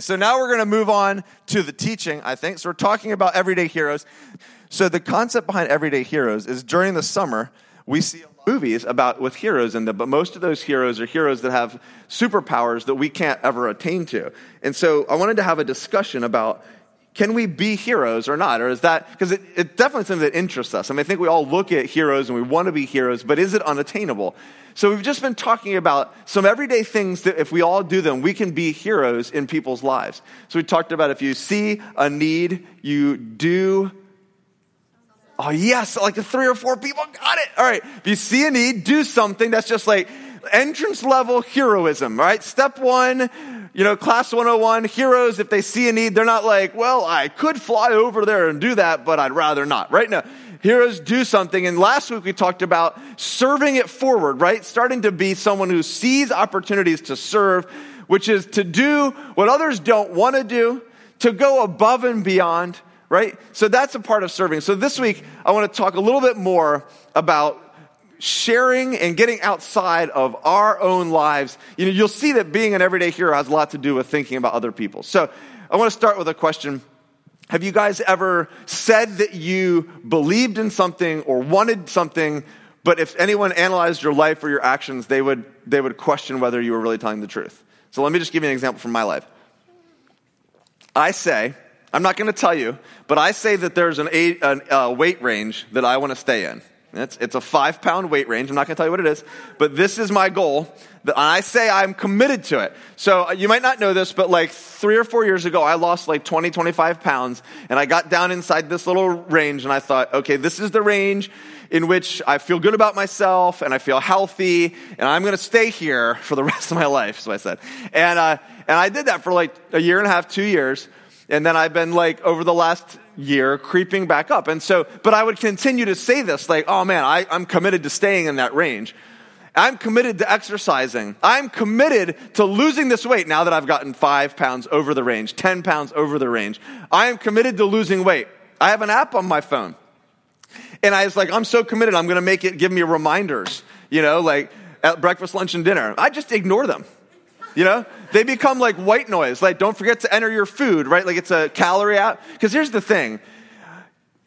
So now we're going to move on to the teaching, I think. So we're talking about everyday heroes. So the concept behind everyday heroes is during the summer, we see movies about with heroes in them, but most of those heroes are heroes that have superpowers that we can't ever attain to. And so I wanted to have a discussion about can we be heroes or not? Or is that, because it, it definitely something that interests us. I mean, I think we all look at heroes and we want to be heroes, but is it unattainable? So we've just been talking about some everyday things that if we all do them, we can be heroes in people's lives. So we talked about if you see a need, you do. Oh, yes, like the three or four people got it. All right. If you see a need, do something. That's just like entrance level heroism, right? Step one, you know, class 101, heroes, if they see a need, they're not like, well, I could fly over there and do that, but I'd rather not, right? now heroes do something. And last week we talked about serving it forward, right? Starting to be someone who sees opportunities to serve, which is to do what others don't want to do, to go above and beyond, right? So that's a part of serving. So this week I want to talk a little bit more about sharing and getting outside of our own lives. You know, you'll see that being an everyday hero has a lot to do with thinking about other people. So I want to start with a question have you guys ever said that you believed in something or wanted something, but if anyone analyzed your life or your actions, they would, they would question whether you were really telling the truth? So let me just give you an example from my life. I say, I'm not going to tell you, but I say that there's an a uh, weight range that I want to stay in. It's, it's a five pound weight range. I'm not going to tell you what it is, but this is my goal. And I say I'm committed to it. So uh, you might not know this, but like three or four years ago, I lost like 20, 25 pounds, and I got down inside this little range, and I thought, okay, this is the range in which I feel good about myself and I feel healthy, and I'm going to stay here for the rest of my life. So I said, and uh, and I did that for like a year and a half, two years, and then I've been like over the last year creeping back up. And so, but I would continue to say this like, oh man, I, I'm committed to staying in that range. I'm committed to exercising. I'm committed to losing this weight now that I've gotten five pounds over the range, 10 pounds over the range. I am committed to losing weight. I have an app on my phone. And I was like, I'm so committed, I'm going to make it give me reminders, you know, like at breakfast, lunch, and dinner. I just ignore them. You know, they become like white noise. Like, don't forget to enter your food, right? Like it's a calorie app. Because here's the thing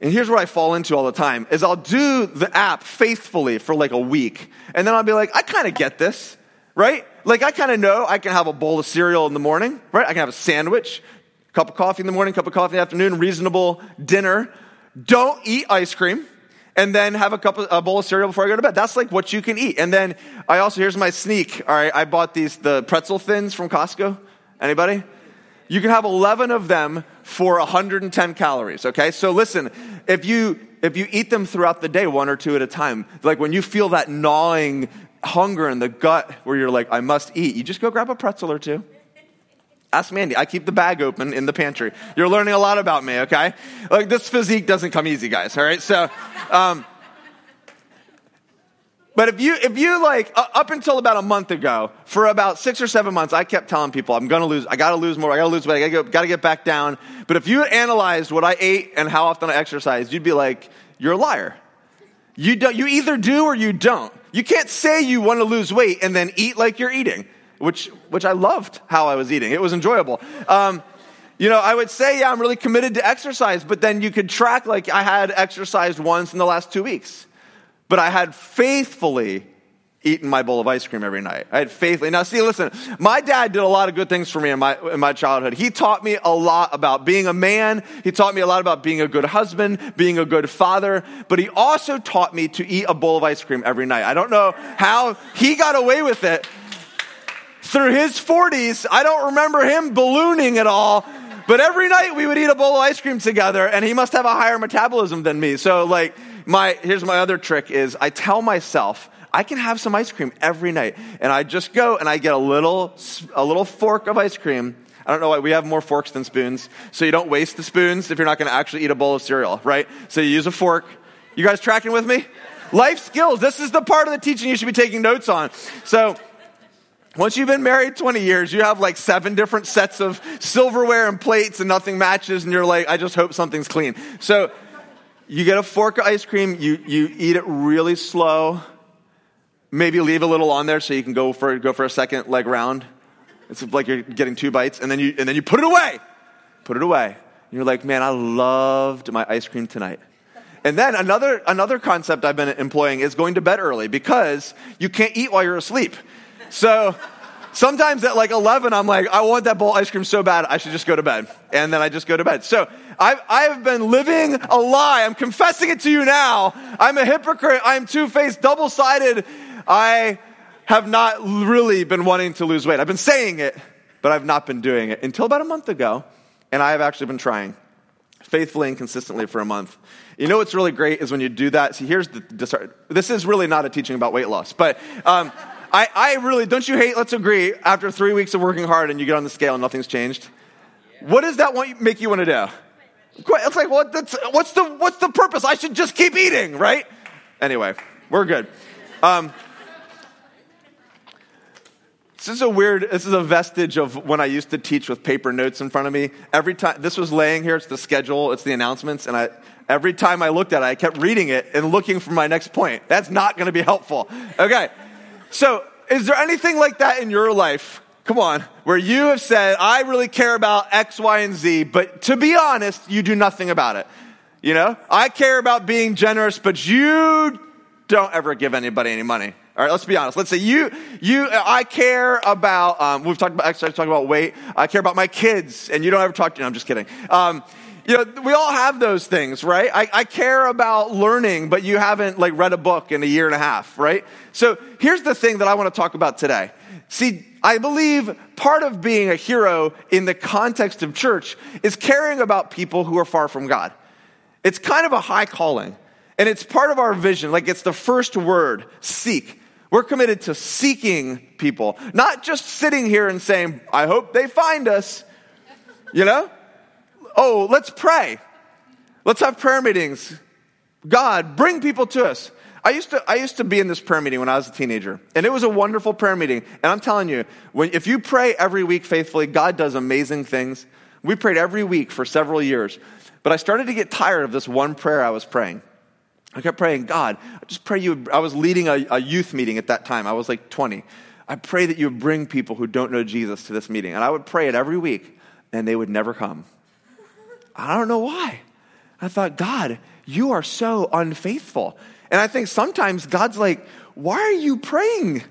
and here's what I fall into all the time is I'll do the app faithfully for like a week. And then I'll be like, I kind of get this, right? Like I kind of know I can have a bowl of cereal in the morning, right? I can have a sandwich, cup of coffee in the morning, cup of coffee in the afternoon, reasonable dinner. Don't eat ice cream and then have a cup of a bowl of cereal before I go to bed. That's like what you can eat. And then I also here's my sneak. All right, I bought these the pretzel thins from Costco. Anybody? You can have 11 of them for 110 calories, okay? So listen, if you if you eat them throughout the day one or two at a time, like when you feel that gnawing hunger in the gut where you're like I must eat, you just go grab a pretzel or two. Ask Mandy. I keep the bag open in the pantry. You're learning a lot about me, okay? Like this physique doesn't come easy, guys. All right, so um, but if you, if you like, uh, up until about a month ago, for about six or seven months, I kept telling people, I'm gonna lose, I gotta lose more, I gotta lose weight, I gotta, go, gotta get back down. But if you analyzed what I ate and how often I exercised, you'd be like, you're a liar. You, don't, you either do or you don't. You can't say you wanna lose weight and then eat like you're eating, which, which I loved how I was eating. It was enjoyable. Um, you know, I would say, yeah, I'm really committed to exercise, but then you could track like I had exercised once in the last two weeks. But I had faithfully eaten my bowl of ice cream every night. I had faithfully. Now, see, listen, my dad did a lot of good things for me in my, in my childhood. He taught me a lot about being a man. He taught me a lot about being a good husband, being a good father. But he also taught me to eat a bowl of ice cream every night. I don't know how he got away with it. Through his 40s, I don't remember him ballooning at all. But every night we would eat a bowl of ice cream together, and he must have a higher metabolism than me. So, like, my, here's my other trick is I tell myself, I can have some ice cream every night. And I just go and I get a little, a little fork of ice cream. I don't know why we have more forks than spoons. So you don't waste the spoons if you're not going to actually eat a bowl of cereal, right? So you use a fork. You guys tracking with me? Life skills. This is the part of the teaching you should be taking notes on. So, once you've been married 20 years, you have like seven different sets of silverware and plates and nothing matches, and you're like, I just hope something's clean. So, you get a fork of ice cream, you, you eat it really slow. Maybe leave a little on there so you can go for, go for a second leg round. It's like you're getting two bites, and then you, and then you put it away. Put it away. And you're like, man, I loved my ice cream tonight. And then another, another concept I've been employing is going to bed early because you can't eat while you're asleep. So sometimes at like 11, I'm like, I want that bowl ice cream so bad, I should just go to bed. And then I just go to bed. So I've, I've been living a lie. I'm confessing it to you now. I'm a hypocrite. I'm two faced, double sided. I have not really been wanting to lose weight. I've been saying it, but I've not been doing it until about a month ago. And I have actually been trying faithfully and consistently for a month. You know what's really great is when you do that. See, here's the this is really not a teaching about weight loss, but um, I, I really don't you hate? Let's agree. After three weeks of working hard and you get on the scale and nothing's changed, what does that want, make you want to do? It's like what? What's the what's the purpose? I should just keep eating, right? Anyway, we're good. Um, this is a weird, this is a vestige of when I used to teach with paper notes in front of me. Every time, this was laying here, it's the schedule, it's the announcements, and I, every time I looked at it, I kept reading it and looking for my next point. That's not going to be helpful. Okay. So, is there anything like that in your life? Come on, where you have said, I really care about X, Y, and Z, but to be honest, you do nothing about it. You know, I care about being generous, but you don't ever give anybody any money. All right, let's be honest. Let's say you, you, I care about, um, we've talked about exercise, talked about weight. I care about my kids, and you don't ever talk to, no, I'm just kidding. Um, you know, we all have those things, right? I, I, care about learning, but you haven't like read a book in a year and a half, right? So here's the thing that I want to talk about today. See, I believe part of being a hero in the context of church is caring about people who are far from God. It's kind of a high calling. And it's part of our vision. Like it's the first word, seek. We're committed to seeking people, not just sitting here and saying, I hope they find us. You know? Oh, let's pray. Let's have prayer meetings. God, bring people to us. I used to, I used to be in this prayer meeting when I was a teenager, and it was a wonderful prayer meeting. And I'm telling you, when, if you pray every week faithfully, God does amazing things. We prayed every week for several years, but I started to get tired of this one prayer I was praying. I kept praying, God, I just pray you. I was leading a, a, youth meeting at that time. I was like 20. I pray that you bring people who don't know Jesus to this meeting. And I would pray it every week, and they would never come. I don't know why. I thought, God, you are so unfaithful. And I think sometimes God's like, why are you praying?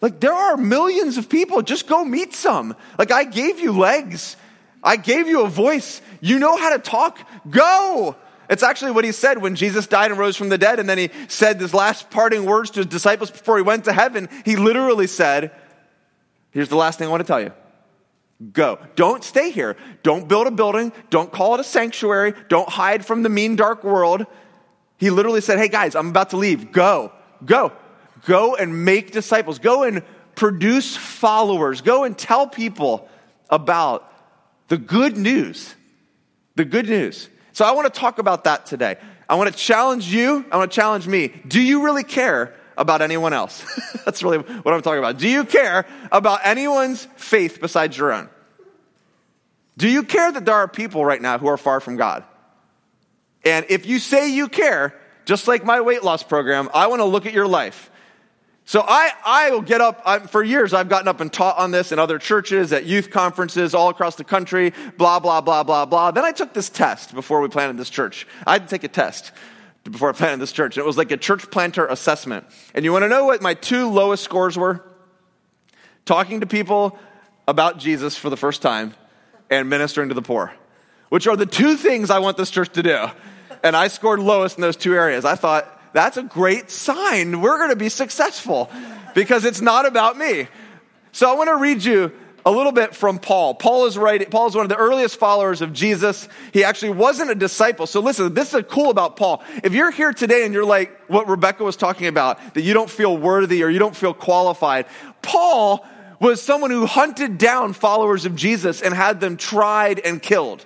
Like, there are millions of people. Just go meet some. Like, I gave you legs, I gave you a voice. You know how to talk. Go. It's actually what he said when Jesus died and rose from the dead, and then he said his last parting words to his disciples before he went to heaven. He literally said, Here's the last thing I want to tell you go. Don't stay here. Don't build a building. Don't call it a sanctuary. Don't hide from the mean, dark world. He literally said, Hey guys, I'm about to leave. Go. Go. Go and make disciples. Go and produce followers. Go and tell people about the good news. The good news. So I want to talk about that today. I want to challenge you. I want to challenge me. Do you really care about anyone else? That's really what I'm talking about. Do you care about anyone's faith besides your own? Do you care that there are people right now who are far from God? And if you say you care, just like my weight loss program, I want to look at your life so I, I will get up, I, for years I've gotten up and taught on this in other churches, at youth conferences all across the country, blah, blah, blah, blah, blah. Then I took this test before we planted this church. I had to take a test before I planted this church. It was like a church planter assessment. And you want to know what my two lowest scores were? Talking to people about Jesus for the first time and ministering to the poor, which are the two things I want this church to do. And I scored lowest in those two areas. I thought, that's a great sign. We're going to be successful because it's not about me. So I want to read you a little bit from Paul. Paul is writing, Paul is one of the earliest followers of Jesus. He actually wasn't a disciple. So listen, this is cool about Paul. If you're here today and you're like what Rebecca was talking about, that you don't feel worthy or you don't feel qualified, Paul was someone who hunted down followers of Jesus and had them tried and killed.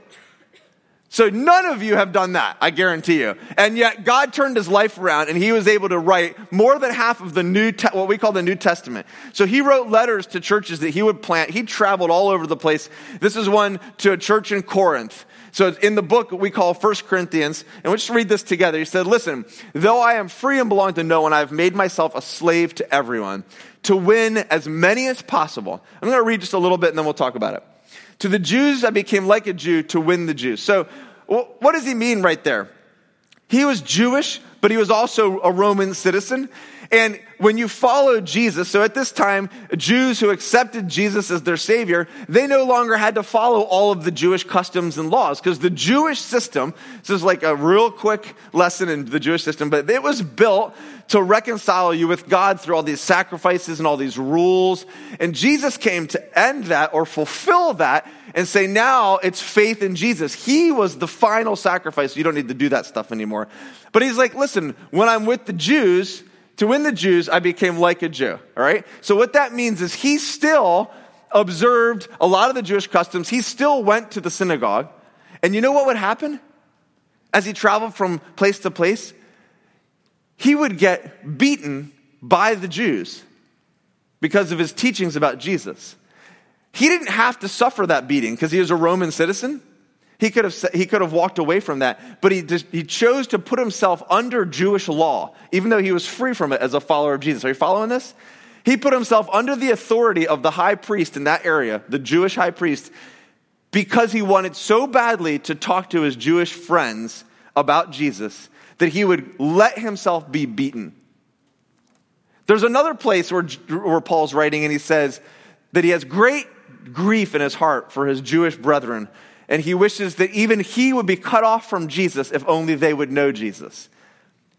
So none of you have done that, I guarantee you. And yet God turned his life around and he was able to write more than half of the new, te- what we call the New Testament. So he wrote letters to churches that he would plant. He traveled all over the place. This is one to a church in Corinth. So in the book we call First Corinthians, and we'll just read this together. He said, listen, though I am free and belong to no one, I have made myself a slave to everyone to win as many as possible. I'm going to read just a little bit and then we'll talk about it. To the Jews, I became like a Jew to win the Jews. So, what does he mean right there? He was Jewish, but he was also a Roman citizen. And when you follow Jesus, so at this time, Jews who accepted Jesus as their Savior, they no longer had to follow all of the Jewish customs and laws because the Jewish system, this is like a real quick lesson in the Jewish system, but it was built to reconcile you with God through all these sacrifices and all these rules. And Jesus came to end that or fulfill that and say, now it's faith in Jesus. He was the final sacrifice. You don't need to do that stuff anymore. But he's like, listen, when I'm with the Jews, to win the Jews, I became like a Jew. All right? So what that means is he still observed a lot of the Jewish customs. He still went to the synagogue. And you know what would happen? As he traveled from place to place, he would get beaten by the Jews because of his teachings about Jesus. He didn't have to suffer that beating because he was a Roman citizen. He could have, he could have walked away from that, but he, just, he chose to put himself under Jewish law, even though he was free from it as a follower of Jesus. Are you following this? He put himself under the authority of the high priest in that area, the Jewish high priest, because he wanted so badly to talk to his Jewish friends about Jesus that he would let himself be beaten. There's another place where, where Paul's writing and he says that he has great grief in his heart for his Jewish brethren and he wishes that even he would be cut off from Jesus if only they would know Jesus.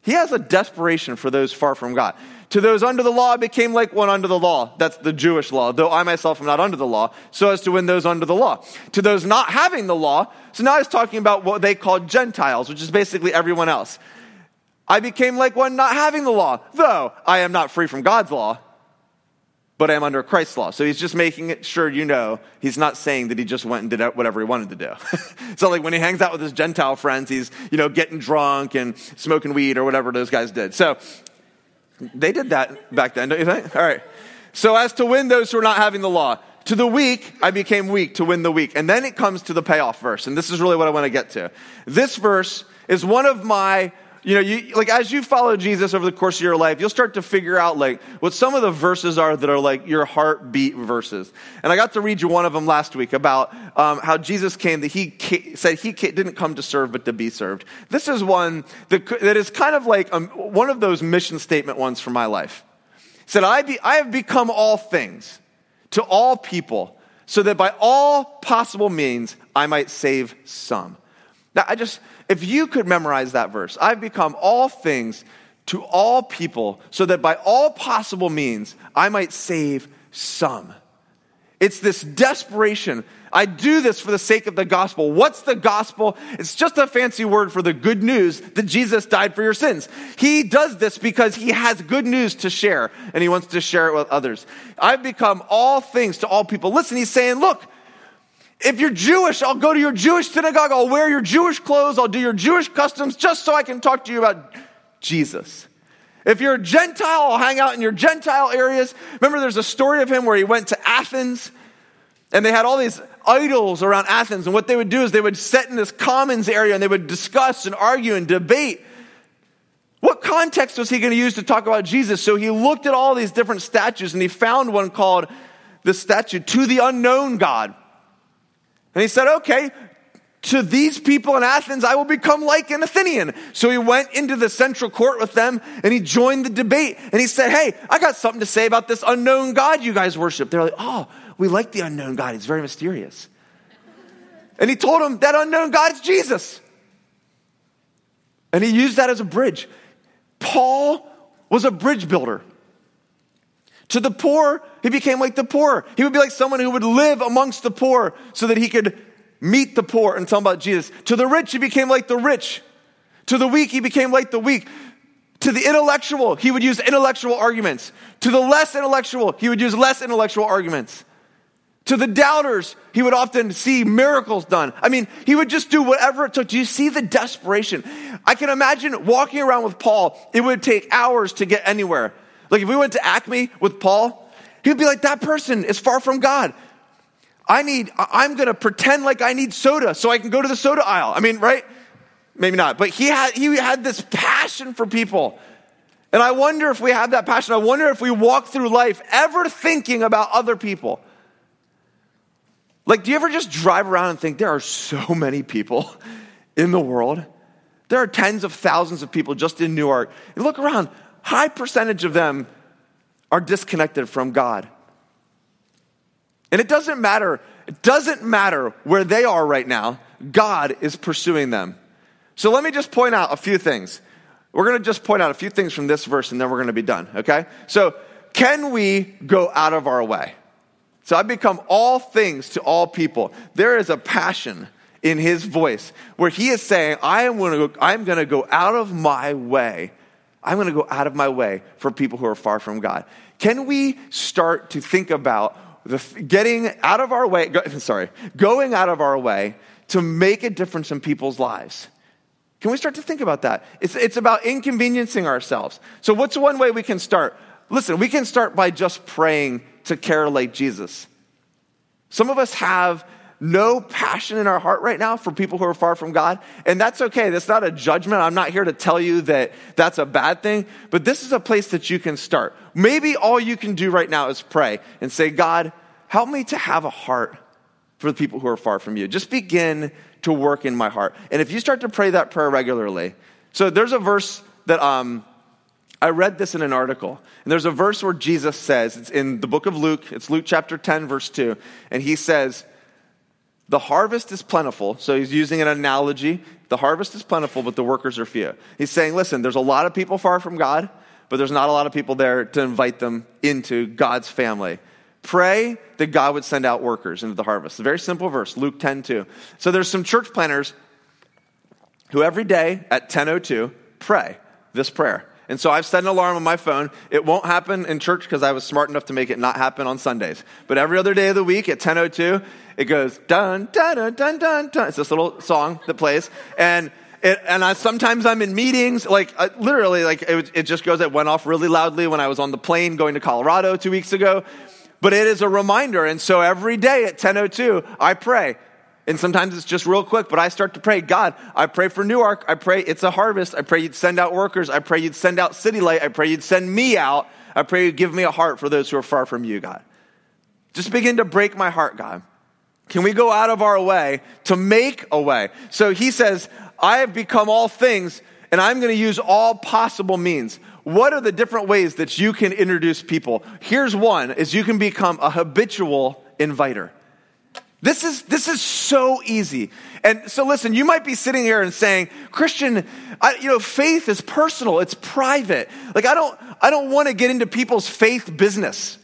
He has a desperation for those far from God. To those under the law, I became like one under the law. That's the Jewish law, though I myself am not under the law, so as to win those under the law. To those not having the law, so now he's talking about what they call Gentiles, which is basically everyone else. I became like one not having the law, though I am not free from God's law but I'm under Christ's law. So he's just making it sure you know he's not saying that he just went and did whatever he wanted to do. so like when he hangs out with his Gentile friends, he's, you know, getting drunk and smoking weed or whatever those guys did. So they did that back then, don't you think? All right. So as to win those who are not having the law, to the weak, I became weak to win the weak. And then it comes to the payoff verse. And this is really what I want to get to. This verse is one of my you know, you, like as you follow Jesus over the course of your life, you'll start to figure out like what some of the verses are that are like your heartbeat verses. And I got to read you one of them last week about um, how Jesus came, that he said he didn't come to serve, but to be served. This is one that, that is kind of like um, one of those mission statement ones for my life. He said, I, be, I have become all things to all people so that by all possible means I might save some. Now, I just, if you could memorize that verse, I've become all things to all people so that by all possible means I might save some. It's this desperation. I do this for the sake of the gospel. What's the gospel? It's just a fancy word for the good news that Jesus died for your sins. He does this because he has good news to share and he wants to share it with others. I've become all things to all people. Listen, he's saying, look, if you're Jewish, I'll go to your Jewish synagogue, I'll wear your Jewish clothes, I'll do your Jewish customs just so I can talk to you about Jesus. If you're a Gentile, I'll hang out in your Gentile areas. Remember, there's a story of him where he went to Athens and they had all these idols around Athens. And what they would do is they would sit in this commons area and they would discuss and argue and debate. What context was he going to use to talk about Jesus? So he looked at all these different statues and he found one called the statue to the unknown God. And he said, okay, to these people in Athens, I will become like an Athenian. So he went into the central court with them and he joined the debate and he said, Hey, I got something to say about this unknown God you guys worship. They're like, Oh, we like the unknown God. He's very mysterious. And he told them that unknown God is Jesus. And he used that as a bridge. Paul was a bridge builder. To the poor, he became like the poor. He would be like someone who would live amongst the poor so that he could meet the poor and tell them about Jesus. To the rich, he became like the rich. To the weak, he became like the weak. To the intellectual, he would use intellectual arguments. To the less intellectual, he would use less intellectual arguments. To the doubters, he would often see miracles done. I mean, he would just do whatever it took. Do you see the desperation? I can imagine walking around with Paul, it would take hours to get anywhere. Like if we went to Acme with Paul, he'd be like, that person is far from God. I need, I'm going to pretend like I need soda so I can go to the soda aisle. I mean, right? Maybe not, but he had, he had this passion for people. And I wonder if we have that passion. I wonder if we walk through life ever thinking about other people. Like, do you ever just drive around and think there are so many people in the world? There are tens of thousands of people just in Newark. And look around, high percentage of them are disconnected from God. And it doesn't matter, it doesn't matter where they are right now, God is pursuing them. So let me just point out a few things. We're going to just point out a few things from this verse and then we're going to be done, okay? So, can we go out of our way? So I become all things to all people. There is a passion in his voice where he is saying, I am going to go, I'm going to go out of my way. I'm going to go out of my way for people who are far from God. Can we start to think about the, getting out of our way, go, sorry, going out of our way to make a difference in people's lives? Can we start to think about that? It's, it's about inconveniencing ourselves. So, what's one way we can start? Listen, we can start by just praying to care like Jesus. Some of us have no passion in our heart right now for people who are far from God, and that's okay. That's not a judgment. I'm not here to tell you that that's a bad thing, but this is a place that you can start. Maybe all you can do right now is pray and say, God, help me to have a heart for the people who are far from you. Just begin to work in my heart. And if you start to pray that prayer regularly, so there's a verse that um, I read this in an article, and there's a verse where Jesus says, it's in the book of Luke, it's Luke chapter 10, verse 2, and he says, The harvest is plentiful. So he's using an analogy. The harvest is plentiful, but the workers are few. He's saying, Listen, there's a lot of people far from God, but there's not a lot of people there to invite them into God's family. Pray that God would send out workers into the harvest. a very simple verse, Luke 10, 2. So there's some church planters who every day at 10.02 pray this prayer. And so I've set an alarm on my phone. It won't happen in church because I was smart enough to make it not happen on Sundays. But every other day of the week at 10:02, it goes dun dun dun dun dun dun. It's this little song that plays, and it, and I, sometimes I'm in meetings, like uh, literally, like it, it just goes. It went off really loudly when I was on the plane going to Colorado two weeks ago. But it is a reminder, and so every day at 10:02, I pray. And sometimes it's just real quick, but I start to pray, God, I pray for Newark. I pray it's a harvest. I pray you'd send out workers. I pray you'd send out City Light. I pray you'd send me out. I pray you'd give me a heart for those who are far from you, God. Just begin to break my heart, God. Can we go out of our way to make a way? So he says, I have become all things and I'm going to use all possible means. What are the different ways that you can introduce people? Here's one is you can become a habitual inviter. This is, this is so easy. And so listen, you might be sitting here and saying, Christian, I, you know, faith is personal. It's private. Like I don't, I don't want to get into people's faith business.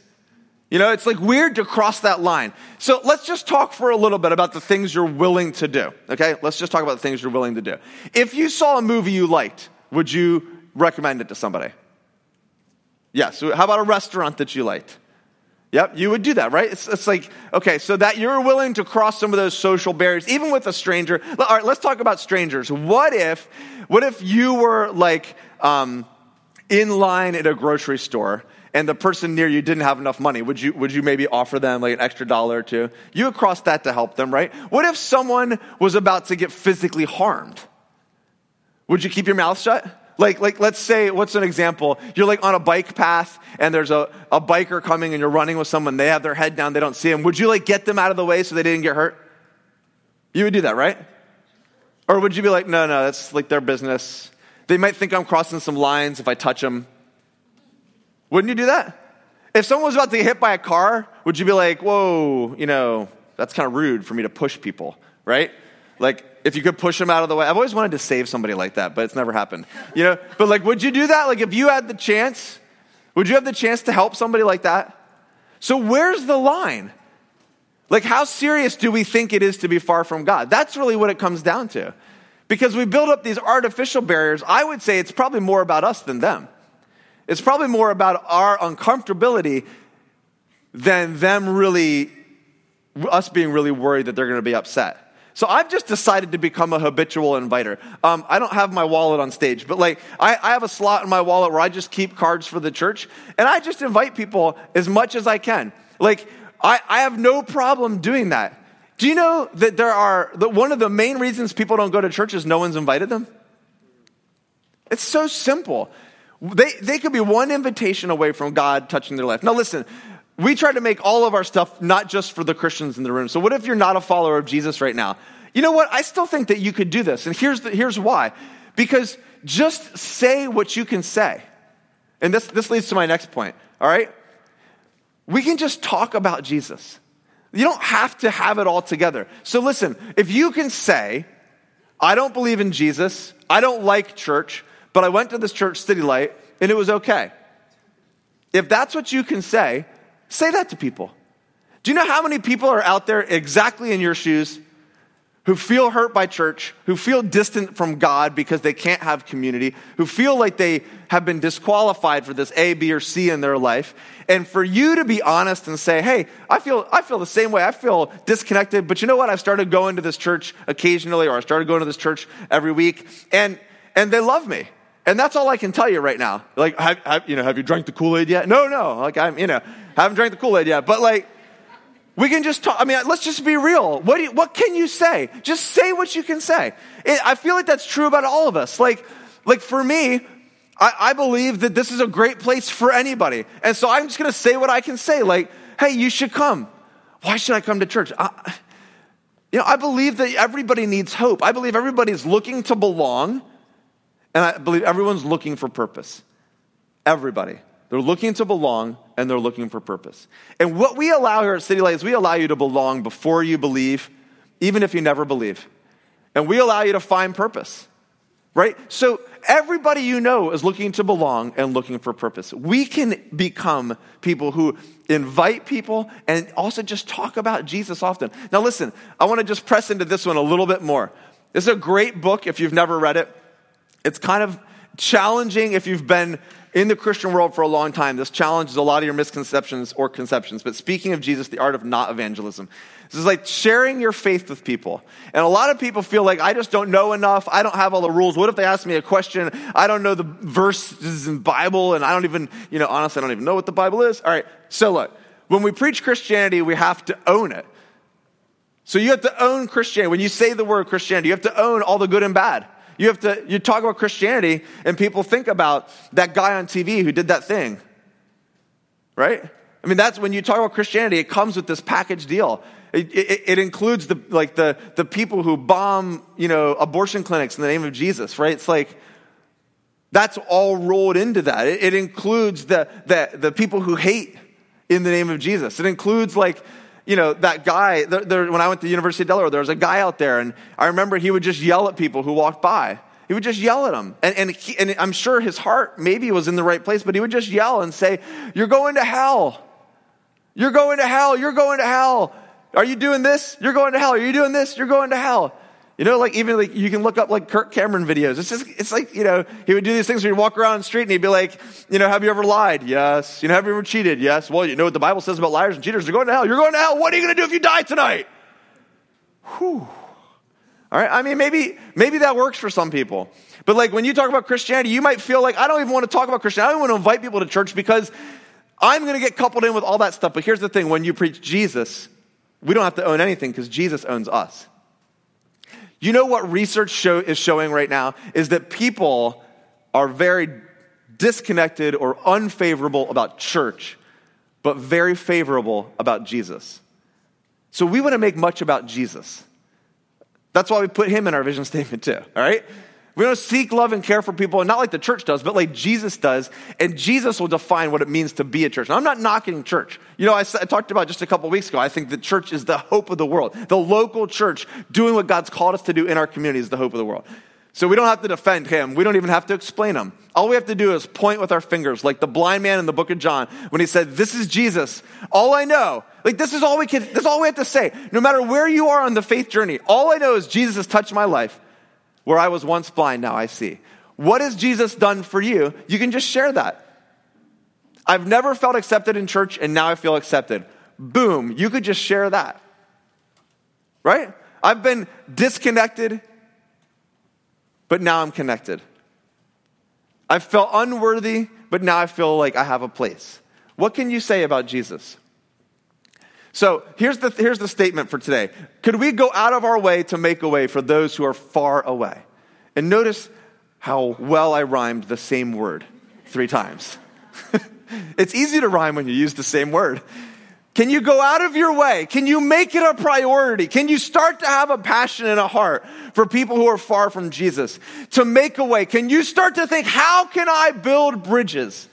You know, it's like weird to cross that line. So let's just talk for a little bit about the things you're willing to do. Okay? Let's just talk about the things you're willing to do. If you saw a movie you liked, would you recommend it to somebody? Yes. How about a restaurant that you liked? Yep, you would do that, right? It's, it's, like, okay, so that you're willing to cross some of those social barriers, even with a stranger. All right, let's talk about strangers. What if, what if you were like um, in line at a grocery store and the person near you didn't have enough money? Would you, would you maybe offer them like an extra dollar or two? You would cross that to help them, right? What if someone was about to get physically harmed? Would you keep your mouth shut? Like, like, let's say, what's an example? You're like on a bike path and there's a, a biker coming and you're running with someone. They have their head down. They don't see him. Would you like get them out of the way so they didn't get hurt? You would do that, right? Or would you be like, no, no, that's like their business. They might think I'm crossing some lines if I touch them. Wouldn't you do that? If someone was about to get hit by a car, would you be like, whoa, you know, that's kind of rude for me to push people, right? Like, if you could push them out of the way. I've always wanted to save somebody like that, but it's never happened. You know, but like, would you do that? Like, if you had the chance, would you have the chance to help somebody like that? So, where's the line? Like, how serious do we think it is to be far from God? That's really what it comes down to. Because we build up these artificial barriers, I would say it's probably more about us than them. It's probably more about our uncomfortability than them really us being really worried that they're going to be upset. So I've just decided to become a habitual inviter. Um, I don't have my wallet on stage, but like I, I, have a slot in my wallet where I just keep cards for the church, and I just invite people as much as I can. Like I, I have no problem doing that. Do you know that there are that one of the main reasons people don't go to church is no one's invited them? It's so simple. They, they could be one invitation away from God touching their life. Now, listen, we try to make all of our stuff not just for the Christians in the room. So, what if you're not a follower of Jesus right now? You know what? I still think that you could do this. And here's, the, here's why. Because just say what you can say. And this, this leads to my next point, all right? We can just talk about Jesus. You don't have to have it all together. So, listen, if you can say, I don't believe in Jesus, I don't like church, but I went to this church, City Light, and it was okay. If that's what you can say, Say that to people. Do you know how many people are out there exactly in your shoes who feel hurt by church, who feel distant from God because they can't have community, who feel like they have been disqualified for this A, B, or C in their life? And for you to be honest and say, hey, I feel, I feel the same way. I feel disconnected, but you know what? I've started going to this church occasionally, or I started going to this church every week, and, and they love me. And that's all I can tell you right now. Like, have, have you know, have you drank the Kool Aid yet? No, no. Like, I'm, you know, haven't drank the Kool Aid yet. But like, we can just talk. I mean, let's just be real. What, you, what can you say? Just say what you can say. It, I feel like that's true about all of us. Like, like for me, I, I believe that this is a great place for anybody. And so I'm just going to say what I can say. Like, hey, you should come. Why should I come to church? I, you know, I believe that everybody needs hope. I believe everybody's looking to belong. And I believe everyone's looking for purpose. Everybody. They're looking to belong and they're looking for purpose. And what we allow here at City Light is we allow you to belong before you believe, even if you never believe. And we allow you to find purpose, right? So everybody you know is looking to belong and looking for purpose. We can become people who invite people and also just talk about Jesus often. Now, listen, I want to just press into this one a little bit more. This is a great book if you've never read it. It's kind of challenging if you've been in the Christian world for a long time. This challenges a lot of your misconceptions or conceptions. But speaking of Jesus, the art of not evangelism. This is like sharing your faith with people. And a lot of people feel like, I just don't know enough. I don't have all the rules. What if they ask me a question? I don't know the verses in Bible, and I don't even, you know, honestly, I don't even know what the Bible is. All right, so look, when we preach Christianity, we have to own it. So you have to own Christianity. When you say the word Christianity, you have to own all the good and bad. You have to, you talk about Christianity and people think about that guy on TV who did that thing. Right? I mean, that's when you talk about Christianity, it comes with this package deal. It, it, it, includes the, like the, the people who bomb, you know, abortion clinics in the name of Jesus, right? It's like, that's all rolled into that. It, it includes the, the, the people who hate in the name of Jesus. It includes like you know, that guy, there, there, when I went to the University of Delaware, there was a guy out there, and I remember he would just yell at people who walked by. He would just yell at them. And, and, he, and I'm sure his heart maybe was in the right place, but he would just yell and say, You're going to hell. You're going to hell. You're going to hell. Are you doing this? You're going to hell. Are you doing this? You're going to hell. You know, like even like you can look up like Kirk Cameron videos. It's just, it's like, you know, he would do these things where he'd walk around the street and he'd be like, you know, have you ever lied? Yes. You know, have you ever cheated? Yes. Well, you know what the Bible says about liars and cheaters? They're going to hell. You're going to hell. What are you going to do if you die tonight? Whew. All right. I mean, maybe, maybe that works for some people. But like when you talk about Christianity, you might feel like, I don't even want to talk about Christianity. I don't want to invite people to church because I'm going to get coupled in with all that stuff. But here's the thing. When you preach Jesus, we don't have to own anything because Jesus owns us. You know what research show, is showing right now is that people are very disconnected or unfavorable about church, but very favorable about Jesus. So we want to make much about Jesus. That's why we put him in our vision statement too, all right? We don't seek love and care for people, and not like the church does, but like Jesus does. And Jesus will define what it means to be a church. Now, I'm not knocking church. You know, I, I talked about just a couple weeks ago, I think the church is the hope of the world. The local church doing what God's called us to do in our community is the hope of the world. So we don't have to defend him. We don't even have to explain him. All we have to do is point with our fingers, like the blind man in the book of John when he said, This is Jesus. All I know, like this is all we can, this is all we have to say. No matter where you are on the faith journey, all I know is Jesus has touched my life. Where I was once blind, now I see. What has Jesus done for you? You can just share that. I've never felt accepted in church, and now I feel accepted. Boom, you could just share that. right? I've been disconnected, but now I'm connected. I felt unworthy, but now I feel like I have a place. What can you say about Jesus? So here's the, here's the statement for today. Could we go out of our way to make a way for those who are far away? And notice how well I rhymed the same word three times. it's easy to rhyme when you use the same word. Can you go out of your way? Can you make it a priority? Can you start to have a passion and a heart for people who are far from Jesus to make a way? Can you start to think, how can I build bridges?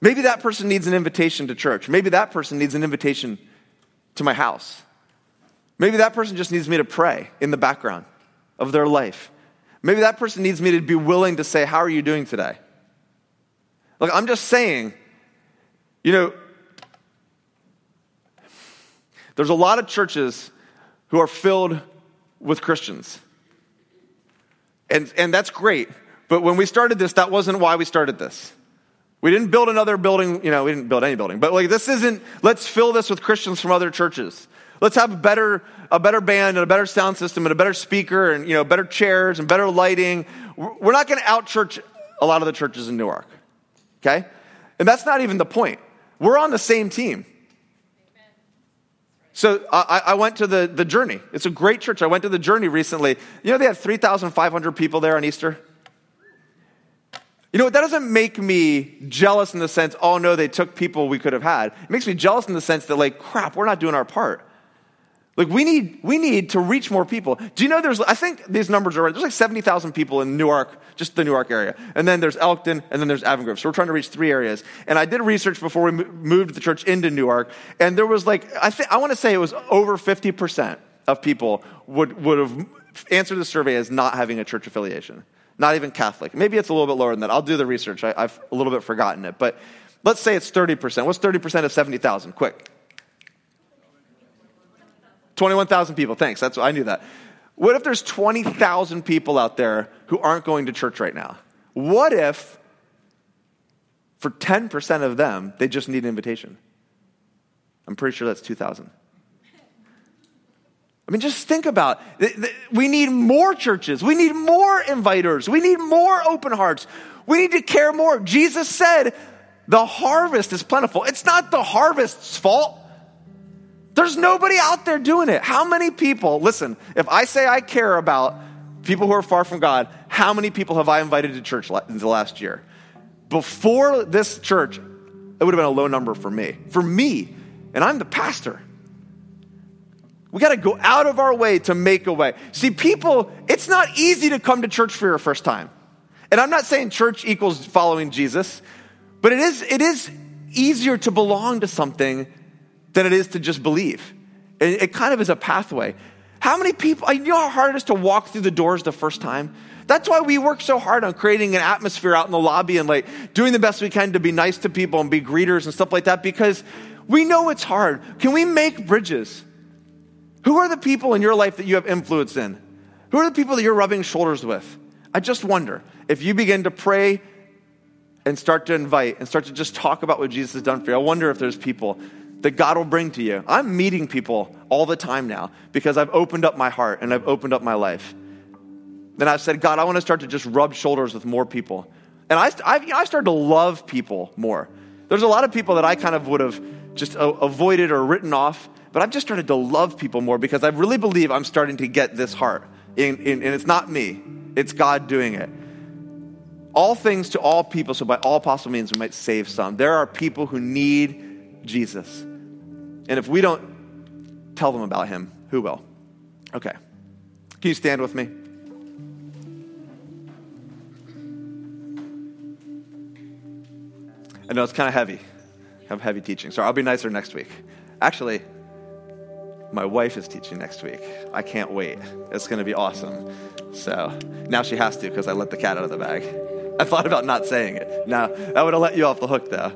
Maybe that person needs an invitation to church. Maybe that person needs an invitation to my house. Maybe that person just needs me to pray in the background of their life. Maybe that person needs me to be willing to say, How are you doing today? Look, I'm just saying, you know, there's a lot of churches who are filled with Christians. And, and that's great. But when we started this, that wasn't why we started this. We didn't build another building, you know, we didn't build any building. But like this isn't, let's fill this with Christians from other churches. Let's have a better, a better band and a better sound system and a better speaker and, you know, better chairs and better lighting. We're not going to out church a lot of the churches in Newark. Okay? And that's not even the point. We're on the same team. So I, I, went to the, the Journey. It's a great church. I went to the Journey recently. You know, they had 3,500 people there on Easter. You know, what, that doesn't make me jealous in the sense, oh no, they took people we could have had. It makes me jealous in the sense that, like, crap, we're not doing our part. Like, we need, we need to reach more people. Do you know there's, I think these numbers are right. There's like 70,000 people in Newark, just the Newark area. And then there's Elkton, and then there's Avon Grove. So we're trying to reach three areas. And I did research before we moved the church into Newark. And there was like, I think, I want to say it was over 50% of people would, would have answered the survey as not having a church affiliation not even Catholic. Maybe it's a little bit lower than that. I'll do the research. I, have a little bit forgotten it. But let's say it's 30%. What's 30% of 70,000? Quick. 21,000 people. Thanks. That's I knew that. What if there's 20,000 people out there who aren't going to church right now? What if for 10% of them they just need an invitation? I'm pretty sure that's 2,000. I mean, just think about it. We need more churches. We need more inviters. We need more open hearts. We need to care more. Jesus said, the harvest is plentiful. It's not the harvest's fault. There's nobody out there doing it. How many people, listen, if I say I care about people who are far from God, how many people have I invited to church in the last year? Before this church, it would have been a low number for me. For me, and I'm the pastor. We got to go out of our way to make a way. See, people, it's not easy to come to church for your first time. And I'm not saying church equals following Jesus, but it is, it is easier to belong to something than it is to just believe. It, it kind of is a pathway. How many people, you know how hard it is to walk through the doors the first time? That's why we work so hard on creating an atmosphere out in the lobby and like doing the best we can to be nice to people and be greeters and stuff like that because we know it's hard. Can we make bridges? Who are the people in your life that you have influence in? Who are the people that you're rubbing shoulders with? I just wonder if you begin to pray and start to invite and start to just talk about what Jesus has done for you. I wonder if there's people that God will bring to you. I'm meeting people all the time now because I've opened up my heart and I've opened up my life. Then I've said, God, I want to start to just rub shoulders with more people. And I, I've, I started to love people more. There's a lot of people that I kind of would have just avoided or written off but I've just started to love people more because I really believe I'm starting to get this heart. In, in, and it's not me, it's God doing it. All things to all people, so by all possible means we might save some. There are people who need Jesus. And if we don't tell them about him, who will? Okay. Can you stand with me? I know it's kind of heavy. I have heavy teaching, so I'll be nicer next week. Actually, my wife is teaching next week. I can't wait. It's going to be awesome. So now she has to because I let the cat out of the bag. I thought about not saying it. Now, that would have let you off the hook, though.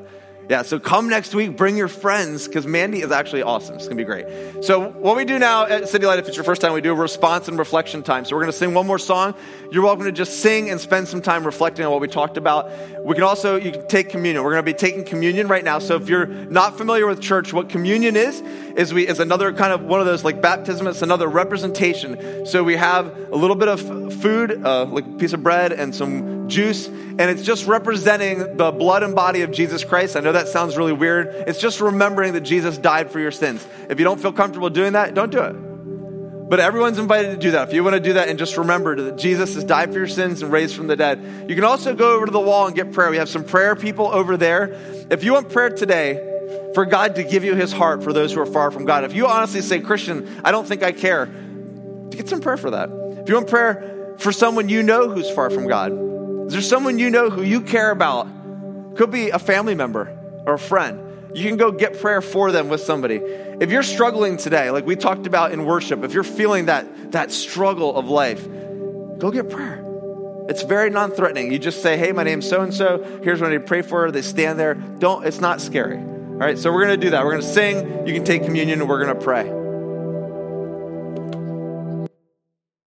Yeah, so come next week, bring your friends, because Mandy is actually awesome. It's gonna be great. So, what we do now at City Light, if it's your first time, we do a response and reflection time. So, we're gonna sing one more song. You're welcome to just sing and spend some time reflecting on what we talked about. We can also, you can take communion. We're gonna be taking communion right now. So, if you're not familiar with church, what communion is, is we is another kind of one of those like baptism, it's another representation. So, we have a little bit of food, uh, like a piece of bread and some juice, and it's just representing the blood and body of Jesus Christ. I know that sounds really weird. It's just remembering that Jesus died for your sins. If you don't feel comfortable doing that, don't do it. But everyone's invited to do that. If you want to do that and just remember that Jesus has died for your sins and raised from the dead, you can also go over to the wall and get prayer. We have some prayer people over there. If you want prayer today, for God to give you his heart for those who are far from God, if you honestly say, Christian, I don't think I care, get some prayer for that. If you want prayer for someone you know who's far from God, is there someone you know who you care about? Could be a family member or a friend. You can go get prayer for them with somebody. If you're struggling today, like we talked about in worship, if you're feeling that, that struggle of life, go get prayer. It's very non-threatening. You just say, "Hey, my name's so and so. Here's what I need to pray for." They stand there. Don't. It's not scary. All right. So we're gonna do that. We're gonna sing. You can take communion, and we're gonna pray.